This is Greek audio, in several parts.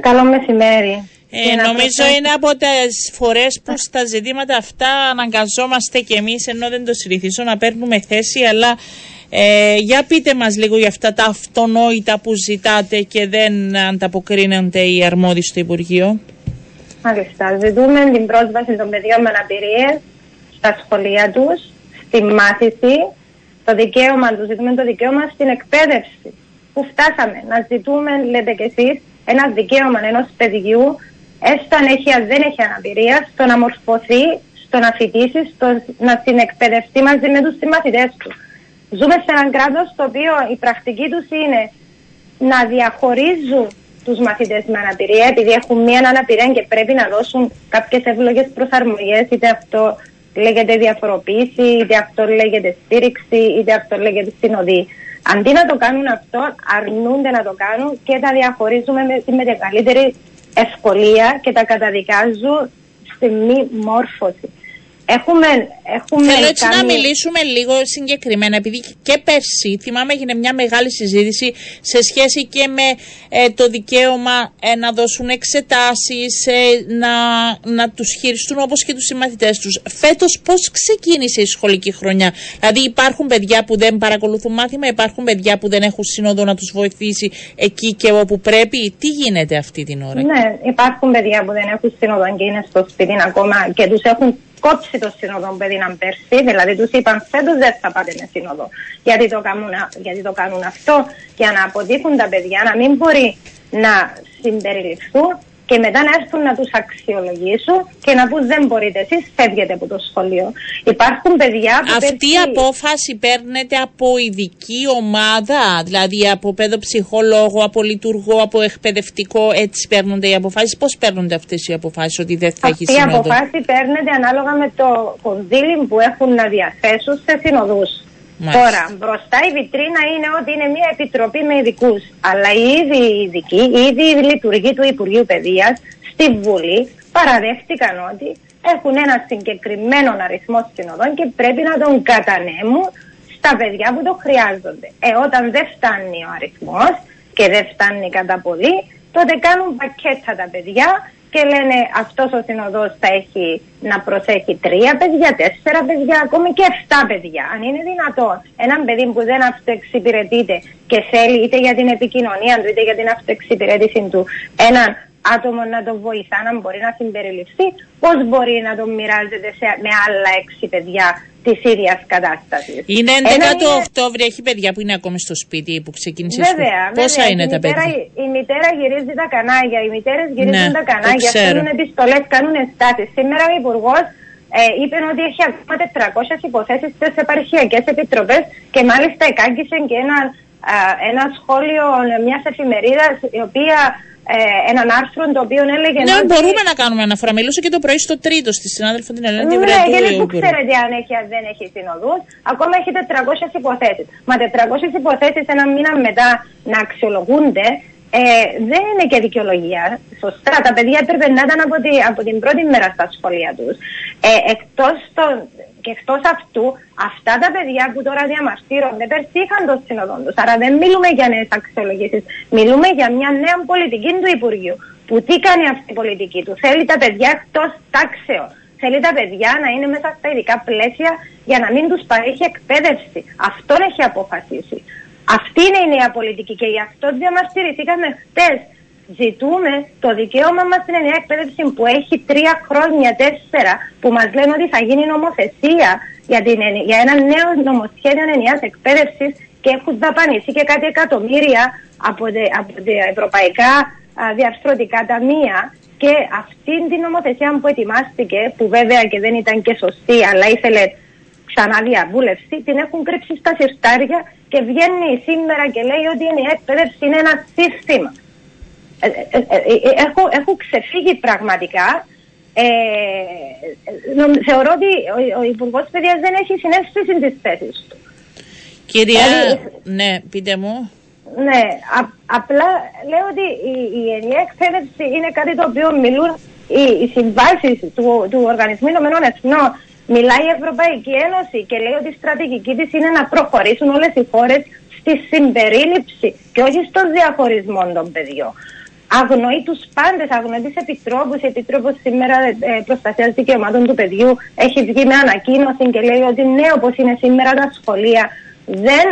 Καλό μεσημέρι. Ε, νομίζω είναι από τις φορές που στα ζητήματα αυτά αναγκαζόμαστε κι εμείς, ενώ δεν το συνηθίζω να παίρνουμε θέση, αλλά ε, για πείτε μας λίγο για αυτά τα αυτονόητα που ζητάτε και δεν ανταποκρίνονται οι αρμόδιοι στο Υπουργείο. Μάλιστα. Ζητούμε την πρόσβαση των παιδιών με αναπηρίες στα σχολεία τους, στη μάθηση, το δικαίωμα τους, ζητούμε το δικαίωμα στην εκπαίδευση. Που φτάσαμε; Να ζητούμε, λέτε κι εσείς, ένας δικαίωμα ενός παιδιού, έστω αν έχει, αν δεν έχει αναπηρία, στο να μορφωθεί, στο να φοιτήσει, στο να συνεκπαιδευτεί μαζί με τους συμμαθητές του. Ζούμε σε έναν κράτος το οποίο η πρακτική τους είναι να διαχωρίζουν τους μαθητές με αναπηρία, επειδή έχουν μία αναπηρία και πρέπει να δώσουν κάποιες εύλογε προσαρμογές, είτε αυτό λέγεται διαφοροποίηση, είτε αυτό λέγεται στήριξη, είτε αυτό λέγεται συνοδή. Αντί να το κάνουν αυτό, αρνούνται να το κάνουν και τα διαχωρίζουμε με τη μεγαλύτερη ευκολία και τα καταδικάζουν στη μη μόρφωση. Έχουμε, έχουμε Θέλω έτσι να μιλήσουμε λίγο συγκεκριμένα, επειδή και πέρσι θυμάμαι έγινε μια μεγάλη συζήτηση σε σχέση και με ε, το δικαίωμα ε, να δώσουν εξετάσεις, ε, να, να τους χειριστούν όπως και τους συμμαθητές τους. Φέτος πώς ξεκίνησε η σχολική χρονιά, δηλαδή υπάρχουν παιδιά που δεν παρακολουθούν μάθημα, υπάρχουν παιδιά που δεν έχουν σύνοδο να τους βοηθήσει εκεί και όπου πρέπει; Τι γίνεται αυτή την ώρα; Ναι, υπάρχουν παιδιά που δεν έχουν σύνοδο και είναι στο σπίτι ακόμα και τους έχουν κόψει το σύνοδο να πέρσι, δηλαδή τους είπαν φέτος δεν θα πάτε με σύνοδο. Γιατί το, κάνουν, γιατί το κάνουν αυτό, για να αποδείχνουν τα παιδιά να μην μπορεί να συμπεριληφθούν και μετά να έρθουν να τους αξιολογήσουν και να πούν δεν μπορείτε εσείς, φεύγετε από το σχολείο. Υπάρχουν παιδιά που Αυτή η απόφαση παίρνεται από ειδική ομάδα, δηλαδή από παιδοψυχολόγο, από λειτουργό, από εκπαιδευτικό, έτσι παίρνονται οι αποφάσεις. Πώς παίρνονται αυτές οι αποφάσεις ότι δεν θα έχει σύνοδο. Αυτή η αποφάση παίρνεται ανάλογα με το κονδύλι που έχουν να διαθέσουν σε συνοδούς. Τώρα, μπροστά η βιτρίνα είναι ότι είναι μια επιτροπή με ειδικούς. Αλλά οι ίδιοι οι ειδικοί, οι ίδιοι οι λειτουργοί του Υπουργείου Παιδείας στη Βουλή παραδέχτηκαν ότι έχουν ένα συγκεκριμένο αριθμό συνοδών και πρέπει να τον κατανέμουν στα παιδιά που το χρειάζονται. Ε, όταν δεν φτάνει ο αριθμός και δεν φτάνει κατά πολύ, τότε κάνουν πακέτα τα παιδιά και λένε αυτός ο συνοδός θα έχει να προσέχει τρία παιδιά, τέσσερα παιδιά, ακόμη και εφτά παιδιά. Αν είναι δυνατόν ένα παιδί που δεν αυτοεξυπηρετείται και θέλει είτε για την επικοινωνία του είτε για την αυτοεξυπηρέτηση του έναν άτομο να τον βοηθά να μπορεί να συμπεριληφθεί, πώς μπορεί να τον μοιράζεται σε, με άλλα έξι παιδιά της ίδιας κατάστασης. Είναι 11 το Οκτώβριο, έχει παιδιά που είναι ακόμη στο σπίτι που ξεκίνησε βέβαια, σπίτι. Πόσα είναι τα παιδιά; Η μητέρα γυρίζει τα κανάλια, οι μητέρες γυρίζουν ναι, τα κανάλια, στέλνουν επιστολές, κάνουν στάσεις. Σήμερα ο Υπουργός ε, είπε ότι έχει ακόμα 400 υποθέσεις στις επαρχιακές επιτροπές και μάλιστα εκάγγισε και ένα, ένα σχόλιο μιας εφημερίδας η οποία ε, έναν άρθρο το οποίο έλεγε. Ναι, ότι... μπορούμε να κάνουμε αναφορά. Μιλούσα και το πρωί στο τρίτο στη συνάδελφο την Ελένη Ναι, γιατί δεν ξέρετε αν έχει, αν δεν έχει συνοδούς. Ακόμα έχει 400 υποθέσεις. Μα 400 υποθέσεις ένα μήνα μετά να αξιολογούνται ε, δεν είναι και δικαιολογία. Σωστά, τα παιδιά έπρεπε να ήταν από, τη, από την πρώτη μέρα στα σχολεία τους. Ε, εκτός των, και εκτός αυτού, αυτά τα παιδιά που τώρα διαμαρτύρονται πέρσι είχαν το σύνοδο τους. Άρα δεν μιλούμε για νέες αξιολογήσεις. Μιλούμε για μια νέα πολιτική του Υπουργείου. Που τι κάνει αυτή η πολιτική του. Θέλει τα παιδιά εκτός τάξεων. Θέλει τα παιδιά να είναι μέσα στα ειδικά πλαίσια για να μην τους παρέχει εκπαίδευση. Αυτόν έχει αποφασίσει. Αυτή είναι η νέα πολιτική και γι' αυτό διαμαρτυρηθήκαμε χτες. Ζητούμε το δικαίωμα μας στην ενιαία εκπαίδευση που έχει τρία χρόνια, τέσσερα, που μας λένε ότι θα γίνει νομοθεσία για, την, για ένα νέο νομοσχέδιο ενιαίας εκπαίδευσης και έχουν δαπανίσει και κάτι εκατομμύρια από, τα από ευρωπαϊκά διαρθρωτικά ταμεία. Και αυτή την νομοθεσία που ετοιμάστηκε, που βέβαια και δεν ήταν και σωστή, αλλά ήθελε ξανά διαβούλευση, την έχουν κρύψει στα συρτάρια και βγαίνει σήμερα και λέει ότι η εκπαίδευση είναι ένα σύστημα. Ε, ε, ε, έχω, έχω ξεφύγει πραγματικά. Ε, θεωρώ ότι ο, ο Υπουργός Παιδείας δεν έχει συνέστηση της θέσης του. Κυρία, ναι, πείτε μου. Ναι, απλά λέω ότι η, η ενιαία εκπαίδευση είναι κάτι το οποίο μιλούν οι, οι συμβάσεις του, του Οργανισμού Ηνωμένων Εθνών Μιλάει η Ευρωπαϊκή Ένωση και λέει ότι η στρατηγική της είναι να προχωρήσουν όλες οι χώρες στη συμπερίληψη και όχι στο διαχωρισμό των παιδιών. αγνοεί τους πάντες, αγνοεί τις επιτρόπους. Η Επίτροπος σήμερα ε, προστασίας δικαιωμάτων του παιδιού έχει βγει με ανακοίνωση και λέει ότι ναι, όπως είναι σήμερα τα σχολεία, δεν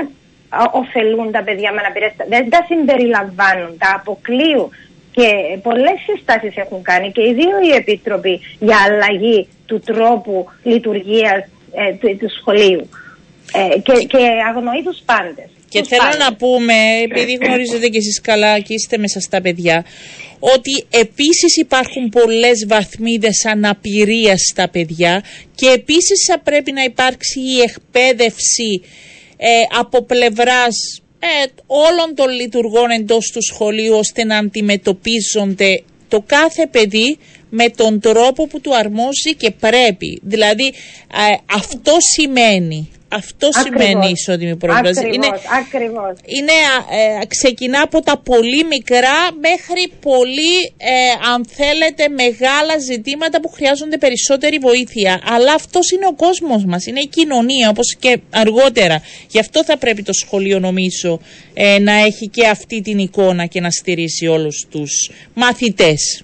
ωφελούν τα παιδιά με αναπηρία, δεν τα συμπεριλαμβάνουν, τα αποκλείουν. Και πολλές συστάσεις έχουν κάνει και οι δύο οι επίτροποι για αλλαγή του τρόπου λειτουργίας ε, του, του σχολείου. Ε, και, και αγνοεί τους πάντες. Και θέλω να πούμε, επειδή γνωρίζετε και εσείς καλά και είστε μέσα στα παιδιά, ότι επίσης υπάρχουν πολλές βαθμίδες αναπηρίας στα παιδιά και επίσης θα πρέπει να υπάρξει η εκπαίδευση ε, από πλευράς ε, όλων των λειτουργών εντός του σχολείου ώστε να αντιμετωπίζονται το κάθε παιδί με τον τρόπο που του αρμόζει και πρέπει. Δηλαδή ε, αυτό σημαίνει αυτό σημαίνει ισότιμη πρόσβαση. είναι, ακριβώς. είναι ε, ξεκινά από τα πολύ μικρά μέχρι πολύ, ε, αν θέλετε, μεγάλα ζητήματα που χρειάζονται περισσότερη βοήθεια. Αλλά αυτός είναι ο κόσμος μας, είναι η κοινωνία, όπως και αργότερα. Γι' αυτό θα πρέπει το σχολείο, νομίζω, ε, να έχει και αυτή την εικόνα και να στηρίσει όλους τους μαθητές.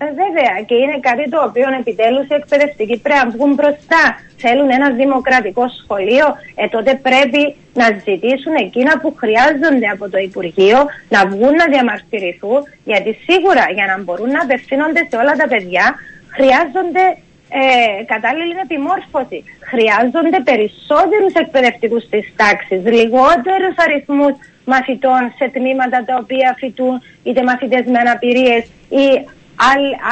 Ε, βέβαια, και είναι κάτι το οποίο επιτέλους οι εκπαιδευτικοί πρέπει να βγουν μπροστά. Θέλουν ένα δημοκρατικό σχολείο, ε, τότε πρέπει να ζητήσουν εκείνα που χρειάζονται από το Υπουργείο, να βγουν να διαμαρτυρηθούν, γιατί σίγουρα για να μπορούν να απευθύνονται σε όλα τα παιδιά χρειάζονται ε, κατάλληλη επιμόρφωση. Χρειάζονται περισσότερους εκπαιδευτικούς της τάξης, λιγότερους αριθμούς μαθητών σε τμήματα τα οποία φοιτούν είτε μαθητές με αναπηρίες ή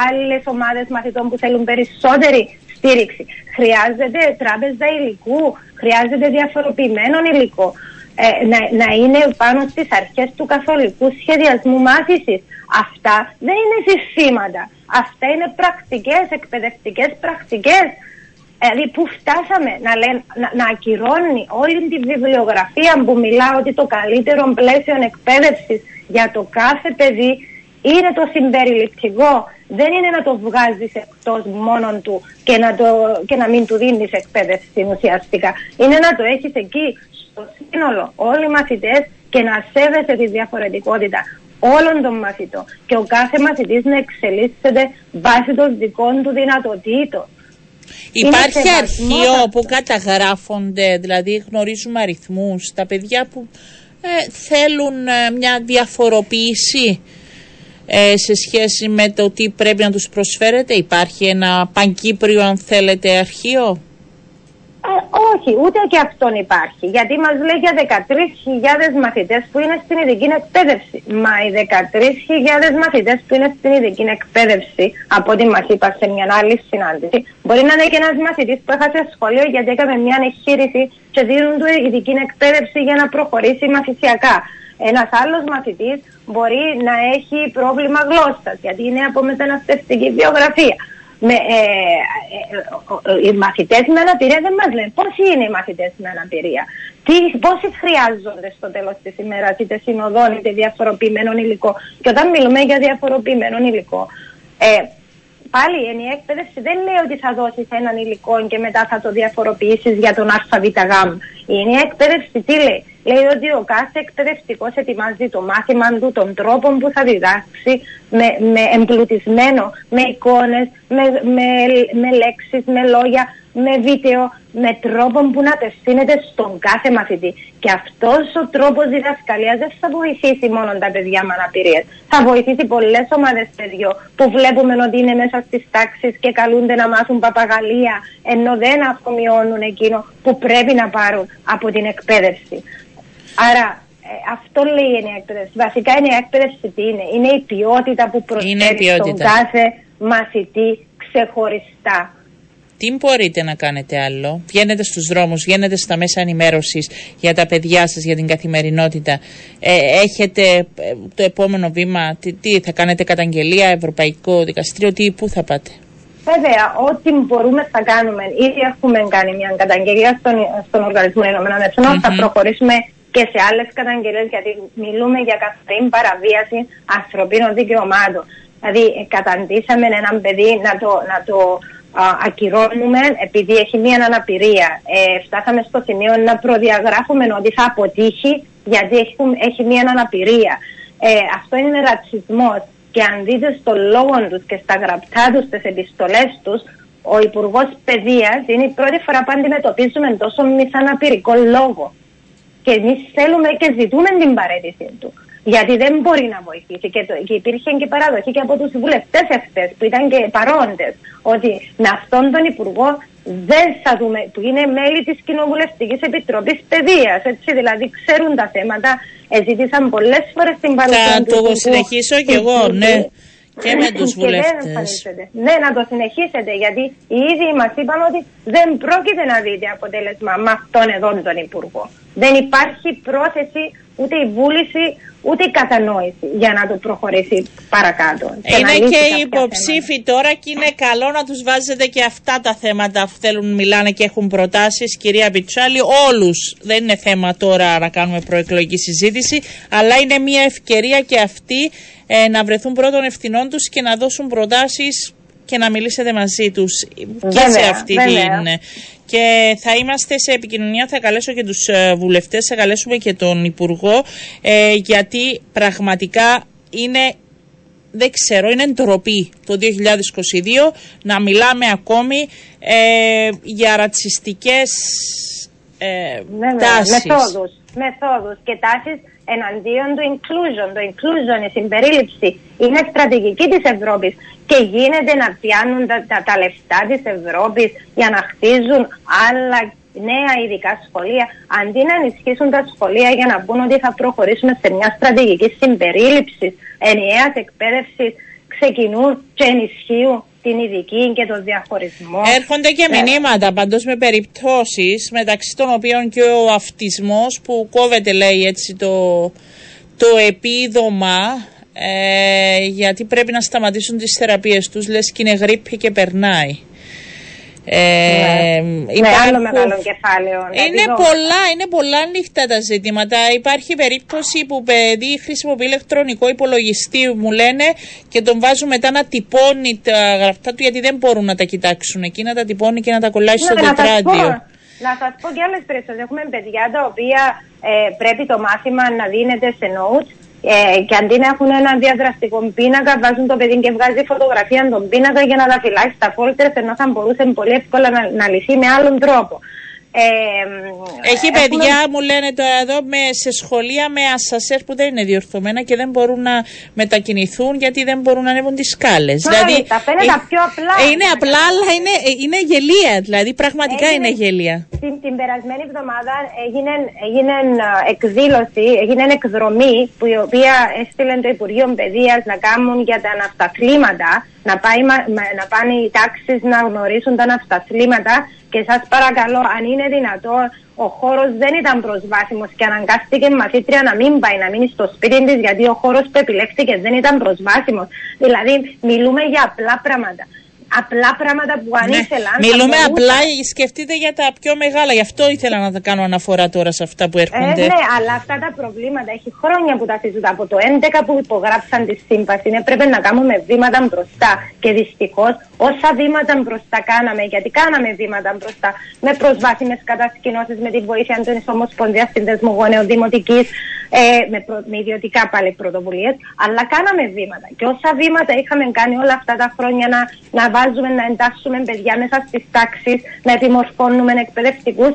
άλλες ομάδες μαθητών που θέλουν περισσότερη στήριξη. Χρειάζεται τράπεζα υλικού, χρειάζεται διαφοροποιημένο υλικό. Ε, να, να είναι πάνω στις αρχές του καθολικού σχεδιασμού μάθησης. Αυτά δεν είναι συστήματα. Αυτά είναι πρακτικές, εκπαιδευτικές πρακτικές. Δηλαδή, πού φτάσαμε να, να, να ακυρώνει όλη τη βιβλιογραφία που μιλά ότι το καλύτερο πλαίσιο εκπαίδευσης για το κάθε παιδί είναι το συμπεριληπτικό. Δεν είναι να το βγάζεις εκτός μόνον του και να, το, και να μην του δίνεις εκπαίδευση ουσιαστικά. Είναι να το έχεις εκεί στο σύνολο όλοι οι μαθητές και να σέβεσαι τη διαφορετικότητα όλων των μαθητών και ο κάθε μαθητής να εξελίσσεται βάσει των δικών του δυνατοτήτων. Υπάρχει αρχείο που καταγράφονται, δηλαδή γνωρίζουμε αριθμούς, τα παιδιά που ε, θέλουν ε, μια διαφοροποίηση; Ε, σε σχέση με το τι πρέπει να τους προσφέρετε. Υπάρχει ένα πανκύπριο αν θέλετε αρχείο; Ε, όχι, ούτε και αυτόν υπάρχει. Γιατί μας λέει για 13.000 μαθητές που είναι στην ειδική εκπαίδευση. Μα οι 13.000 μαθητές που είναι στην ειδική εκπαίδευση, από ό,τι μας είπα σε μια άλλη συνάντηση, μπορεί να είναι και ένας μαθητής που έχασε σχολείο γιατί έκανε μια εγχείρηση και δίνουν του ειδική εκπαίδευση για να προχωρήσει μαθησιακά. Ένας άλλος μαθητής μπορεί να έχει πρόβλημα γλώσσας, γιατί είναι από μεταναστευτική βιογραφία. Με, ε, ε, οι μαθητές με αναπηρία δεν μας λένε πόσοι είναι οι μαθητές με αναπηρία. Τι, πόσοι χρειάζονται στο τέλος της ημέρας, είτε συνοδών είτε διαφοροποιημένο υλικό. Και όταν μιλούμε για διαφοροποιημένο υλικό, ε, πάλι η ενιαία εκπαίδευση δεν λέει ότι θα δώσεις έναν υλικό και μετά θα το διαφοροποιήσεις για τον ΑΒΓ. Η ενιαία εκπαίδευση τι λέει, λέει ότι ο κάθε εκπαιδευτικός ετοιμάζει το μάθημα του, τον τρόπο που θα διδάξει, με, με εμπλουτισμένο, με εικόνες, με, με, με λέξεις, με λόγια, με βίντεο, με τρόπο που να απευθύνεται στον κάθε μαθητή. Και αυτός ο τρόπος διδασκαλίας δεν θα βοηθήσει μόνο τα παιδιά με αναπηρίες. Θα βοηθήσει πολλές ομάδες παιδιών που βλέπουμε ότι είναι μέσα στις τάξεις και καλούνται να μάθουν παπαγαλία, ενώ δεν αφομοιώνουν εκείνο που πρέπει να πάρουν από την εκπαίδευση. Άρα ε, αυτό λέει η ενιαία εκπαίδευση. Βασικά η ενιαία εκπαίδευση τι είναι; Είναι η ποιότητα που προσφέρει στον κάθε μαθητή ξεχωριστά. Τι μπορείτε να κάνετε άλλο; Βγαίνετε στους δρόμους, βγαίνετε στα μέσα ενημέρωσης για τα παιδιά σας, για την καθημερινότητα. Ε, έχετε ε, το επόμενο βήμα, τι, τι, θα κάνετε καταγγελία, Ευρωπαϊκό Δικαστήριο, τι, πού θα πάτε; Βέβαια, ό,τι μπορούμε θα κάνουμε. Ήδη έχουμε κάνει μια καταγγελία στον, στον Οργανισμό Ηνωμένων Θα προχωρήσουμε και σε άλλες καταγγελίες, γιατί μιλούμε για καθαρή παραβίαση ανθρωπίνων δικαιωμάτων. Δηλαδή, ε, καταντήσαμε έναν παιδί να το, να το α, ακυρώνουμε επειδή έχει μία αναπηρία. Ε, φτάσαμε στο σημείο να προδιαγράφουμε ότι θα αποτύχει γιατί έχει, έχει μία αναπηρία. Ε, αυτό είναι ρατσισμός. Και αν δείτε στο λόγο τους και στα γραπτά τους, τι επιστολές τους, ο Υπουργός Παιδείας είναι η πρώτη φορά που αντιμετωπίζουμε τόσο μισαναπηρικό λόγο. Και εμείς θέλουμε και ζητούμε την παρέτηση του. Γιατί δεν μπορεί να βοηθήσει. Και, το, και υπήρχε και παραδοχή και από τους βουλευτές εχθές που ήταν και παρόντες. Ότι με αυτόν τον Υπουργό δεν θα δούμε, που είναι μέλη της Κοινοβουλευτικής Επιτροπής Παιδείας. Έτσι, δηλαδή ξέρουν τα θέματα. Ζήτησαν πολλές φορές την παρουσία Θα το συνεχίσω κι εγώ, ναι. Και με τους βουλευτές. Ναι, να το συνεχίσετε, γιατί οι ίδιοι μας είπαν ότι δεν πρόκειται να δείτε αποτέλεσμα με αυτόν εδώ τον Υπουργό. Δεν υπάρχει πρόθεση, ούτε η βούληση, ούτε η κατανόηση για να το προχωρήσει παρακάτω. Είναι και οι υποψήφοι τώρα και είναι καλό να τους βάζετε και αυτά τα θέματα που θέλουν μιλάνε και έχουν προτάσεις. Κυρία Πιτσάλη, όλους δεν είναι θέμα τώρα να κάνουμε προεκλογική συζήτηση, αλλά είναι μια ευκαιρία και αυτή ε, να βρεθούν πρώτων ευθυνών τους και να δώσουν προτάσεις και να μιλήσετε μαζί τους. Και σε αυτή την... Και θα είμαστε σε επικοινωνία, θα καλέσω και τους ε, βουλευτές, θα καλέσουμε και τον Υπουργό, ε, γιατί πραγματικά είναι δεν ξέρω, είναι ντροπή το 2022 να μιλάμε ακόμη ε, για ρατσιστικές ε, ναι, τάσεις. Μεθόδους, μεθόδους και τάσεις εναντίον του inclusion. Το inclusion, η συμπερίληψη, είναι στρατηγική της Ευρώπης και γίνεται να πιάνουν τα, τα, τα λεφτά της Ευρώπης για να χτίζουν άλλα νέα ειδικά σχολεία, αντί να ενισχύσουν τα σχολεία για να πούν ότι θα προχωρήσουμε σε μια στρατηγική συμπερίληψη ενιαίας εκπαίδευσης, ξεκινούν και ενισχύουν την ειδική και τον διαχωρισμό. Έρχονται και ε. μηνύματα παντός με περιπτώσεις μεταξύ των οποίων και ο αυτισμός που κόβεται λέει έτσι το, το επίδομα ε, γιατί πρέπει να σταματήσουν τις θεραπείες τους λες και είναι γρήπη και περνάει. Ε, ναι, άλλο μεγάλο κεφάλαιο. Ναι, είναι πολλά, είναι πολλά ανοιχτά τα ζητήματα. Υπάρχει περίπτωση που παιδί χρησιμοποιεί ηλεκτρονικό υπολογιστή, μου λένε, και τον βάζουν μετά να τυπώνει τα γραφτά του γιατί δεν μπορούν να τα κοιτάξουν εκεί, να τα τυπώνει και να τα κολλάει στο τετράδιο. Να σας πω και άλλες περιπτώσει. Έχουμε παιδιά τα οποία ε, πρέπει το μάθημα να δίνεται σε notes ε, και αντί να έχουν ένα διαδραστικό πίνακα, βάζουν το παιδί και βγάζει φωτογραφία των πίνακα για να τα φυλάξει στα φόλτερ, ενώ θα μπορούσε πολύ εύκολα να, να λυθεί με άλλον τρόπο. Ε, Έχει έχουμε... παιδιά, μου λένε το εδώ, με, σε σχολεία με ασασέρ που δεν είναι διορθωμένα και δεν μπορούν να μετακινηθούν γιατί δεν μπορούν να ανέβουν τις σκάλες. Δηλαδή, τα φαίνεται ε, πιο απλά. Ε, είναι απλά, αλλά είναι, ε, είναι γελία. Δηλαδή, πραγματικά έγινε, είναι γελία. Την, την περασμένη εβδομάδα έγινε, έγινε εκδήλωση, έγινε εκδρομή που η οποία έστειλε το Υπουργείο Παιδείας να κάνουν για τα ανασταθλήματα, να, πάει, να πάνε οι τάξεις να γνωρίσουν τα ανασταθλήματα και σας παρακαλώ, αν είναι δυνατόν, ο χώρος δεν ήταν προσβάσιμος και αναγκάστηκε η μαθήτρια να μην πάει, να μείνει στο σπίτι της, γιατί ο χώρος που επιλέχθηκε δεν ήταν προσβάσιμος. Δηλαδή, μιλούμε για απλά πράγματα απλά πράγματα που αν ναι. ήθελαν. Μιλούμε απλά, σκεφτείτε για τα πιο μεγάλα. Γι' αυτό ήθελα να τα κάνω αναφορά τώρα σε αυτά που έρχονται. Ε, ναι, αλλά αυτά τα προβλήματα έχει χρόνια που τα συζητά. Από το 11 που υπογράψαν τη σύμβαση, ναι, πρέπει να κάνουμε βήματα μπροστά. Και δυστυχώς, όσα βήματα μπροστά κάναμε, γιατί κάναμε βήματα μπροστά με προσβάσιμες κατασκηνώσεις, με τη βοήθεια της Ομοσπονδίας Συνδεσμού Γονέων Δημοτική, ε, με, προ, με ιδιωτικά πάλι πρωτοβουλίες, αλλά κάναμε βήματα. Και όσα βήματα είχαμε κάνει όλα αυτά τα χρόνια να, να βάζουμε, να εντάσσουμε παιδιά μέσα στις τάξεις, να επιμορφώνουμε εκπαιδευτικούς,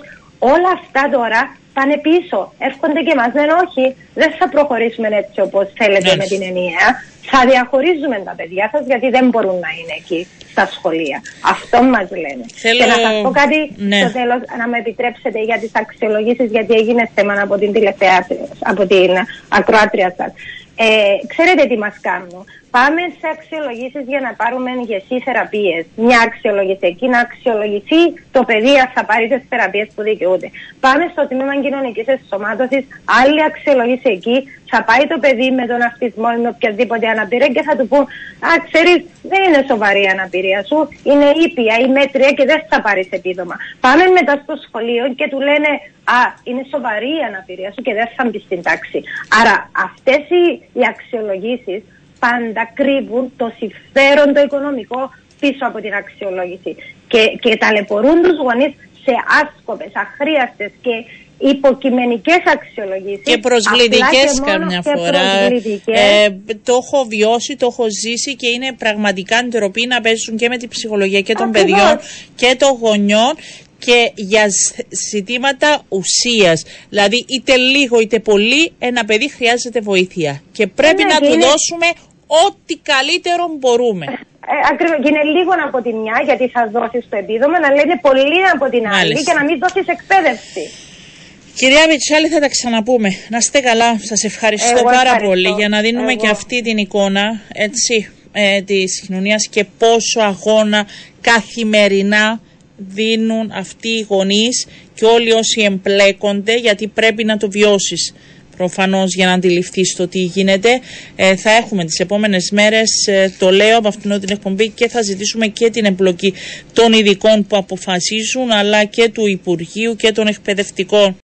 όλα αυτά τώρα πάνε πίσω. Έρχονται και μας λένε όχι, δεν θα προχωρήσουμε έτσι όπως θέλετε με την ενιαία. Θα διαχωρίζουμε τα παιδιά σας γιατί δεν μπορούν να είναι εκεί στα σχολεία. Αυτό μας λένε. Θέλω... Και να σας πω κάτι ναι. στο τέλος, να με επιτρέψετε για τις αξιολογήσεις, γιατί έγινε θέμα από την τηλεθεά, από την ακροάτρια σας. Ε, ξέρετε τι μας κάνουν; Πάμε σε αξιολογήσεις για να πάρουμε ηγεσί θεραπείες. Μια αξιολόγηση εκεί να αξιολογηθεί το παιδί, θα πάρει τις θεραπείες που δικαιούται. Πάμε στο τμήμα κοινωνικής ενσωμάτωσης, άλλη αξιολόγηση εκεί. Θα πάει το παιδί με τον αυτισμό ή με οποιαδήποτε αναπηρία και θα του πούν Α, ξέρεις, δεν είναι σοβαρή η αναπηρία σου, είναι ήπια ή μέτρια και δεν θα πάρεις επίδομα. Πάμε μετά στο σχολείο και του λένε Α, είναι σοβαρή η αναπηρία σου και δεν θα μπει στην τάξη. Άρα αυτές οι, οι αξιολογήσεις πάντα κρύβουν το συμφέρον το οικονομικό πίσω από την αξιολόγηση και, και ταλαιπωρούν τους γονείς σε άσκοπες, αχρίαστες και υποκειμενικές αξιολογήσεις. Και προσβλητικές καμιά φορά. Ε, το έχω βιώσει, το έχω ζήσει και είναι πραγματικά ντροπή να παίζουν και με την ψυχολογία και των παιδιών και των γονιών και για ζητήματα ουσίας. Δηλαδή είτε λίγο είτε πολύ ένα παιδί χρειάζεται βοήθεια και πρέπει ναι, να του δώσουμε ό,τι καλύτερο μπορούμε. Ε, ακριβώς. Και είναι λίγο από τη μια γιατί θα δώσεις το επίδομα, να λένε πολύ από την άλλη και να μην δώσεις εκπαίδευση. Κυρία Μιτσάλη, θα τα ξαναπούμε. Να είστε καλά. Σας ευχαριστώ πάρα πολύ για να δίνουμε και αυτή την εικόνα έτσι, ε, της κοινωνίας και πόσο αγώνα καθημερινά δίνουν αυτοί οι γονείς και όλοι όσοι εμπλέκονται γιατί πρέπει να το βιώσεις προφανώς για να αντιληφθείς το τι γίνεται. Ε, θα έχουμε τις επόμενες μέρες, ε, το λέω από αυτήν την εκπομπή και θα ζητήσουμε και την εμπλοκή των ειδικών που αποφασίζουν αλλά και του Υπουργείου και των εκπαιδευτικών